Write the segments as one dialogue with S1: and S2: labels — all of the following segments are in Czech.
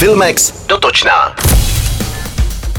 S1: Filmex dotočná.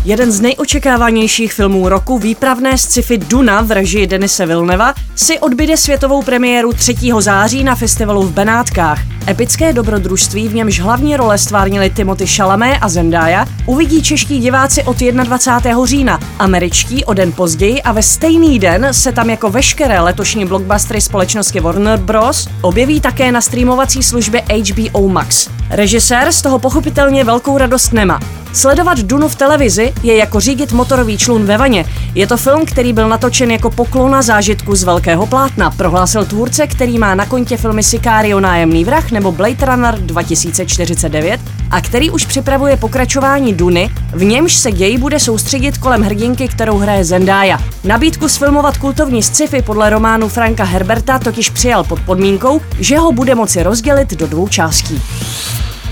S2: Jeden z nejočekávanějších filmů roku, výpravné sci-fi Duna v režii Denise Vilneva, si odbyde světovou premiéru 3. září na festivalu v Benátkách. Epické dobrodružství, v němž hlavní role stvárnili Timothy Chalamet a Zendaya, uvidí čeští diváci od 21. října, američtí o den později a ve stejný den se tam jako veškeré letošní blockbustery společnosti Warner Bros. objeví také na streamovací službě HBO Max. Režisér z toho pochopitelně velkou radost nemá. Sledovat Dunu v televizi je jako řídit motorový člun ve vaně. Je to film, který byl natočen jako poklona zážitku z velkého plátna, prohlásil tvůrce, který má na kontě filmy Sicario nájemný vrah nebo Blade Runner 2049 a který už připravuje pokračování Duny, v němž se děj bude soustředit kolem hrdinky, kterou hraje Zendaya. Nabídku sfilmovat kultovní sci-fi podle románu Franka Herberta totiž přijal pod podmínkou, že ho bude moci rozdělit do dvou částí.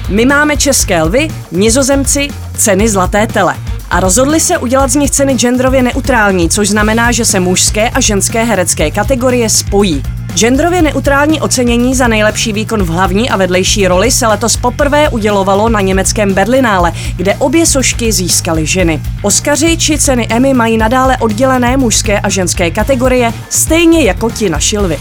S2: My máme české lvy, nizozemci, ceny zlaté tele. A rozhodli se udělat z nich ceny genderově neutrální, což znamená, že se mužské a ženské herecké kategorie spojí. Genderově neutrální ocenění za nejlepší výkon v hlavní a vedlejší roli se letos poprvé udělovalo na německém Berlinále, kde obě sošky získaly ženy. Oskaři či ceny Emmy mají nadále oddělené mužské a ženské kategorie, stejně jako ti na šilvy.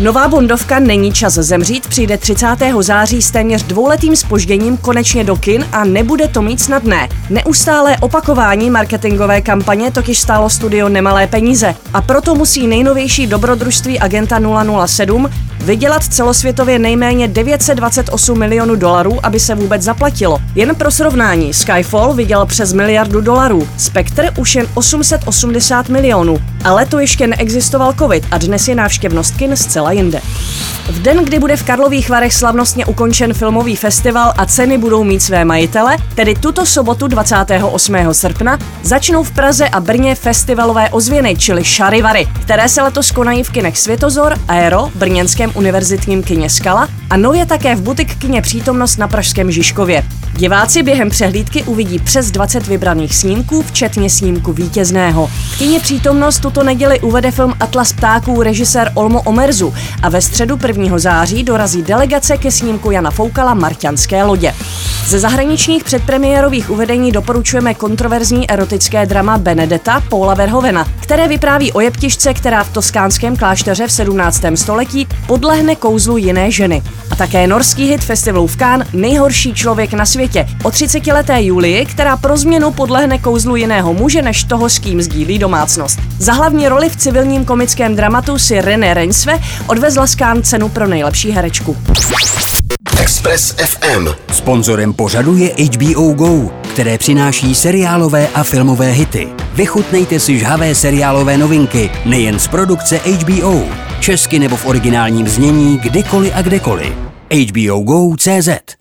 S2: Nová Bondovka Není čas zemřít přijde 30. září s téměř dvouletým spožděním konečně do kin a nebude to mít snadné. Neustálé opakování marketingové kampaně totiž stálo studio nemalé peníze a proto musí nejnovější dobrodružství agenta 007 vydělat celosvětově nejméně 928 milionů dolarů, aby se vůbec zaplatilo. Jen pro srovnání, Skyfall vydělal přes miliardu dolarů, Spectre už jen 880 milionů, ale to ještě neexistoval covid a dnes je návštěvnost kin zcela jinde. V den, kdy bude v Karlových Varech slavnostně ukončen filmový festival a ceny budou mít své majitele, tedy tuto sobotu 28. srpna, začnou v Praze a Brně festivalové ozvěny, čili Šarivary, které se letos konají v kinech Světozor, Aero, Brněnském univerzitním kině Skala a nově také v butik kině Přítomnost na Pražském Žižkově. Diváci během přehlídky uvidí přes 20 vybraných snímků, včetně snímku vítězného. V kině Přítomnost tuto neděli uvede film Atlas ptáků režisér Olmo Omerzu a ve středu 1. září dorazí delegace ke snímku Jana Foukala Marťanské lodě. Ze zahraničních předpremiérových uvedení doporučujeme kontroverzní erotické drama Benedetta Paula Verhovena, které vypráví o jeptišce, která v toskánském klášteře v 17. století podlehne kouzlu jiné ženy. A také norský hit festivalu v Cannes Nejhorší člověk na světě o 30-leté Julii, která pro změnu podlehne kouzlu jiného muže než toho, s kým sdílí domácnost. Za hlavní roli v civilním komickém dramatu si René Reinsve odvezla z Cannes cenu pro nejlepší herečku.
S1: Express FM.
S3: Sponzorem pořadu je HBO Go, které přináší seriálové a filmové hity. Vychutnejte si žhavé seriálové novinky nejen z produkce HBO, česky nebo v originálním znění kdykoliv a kdekoliv. HBO Go.cz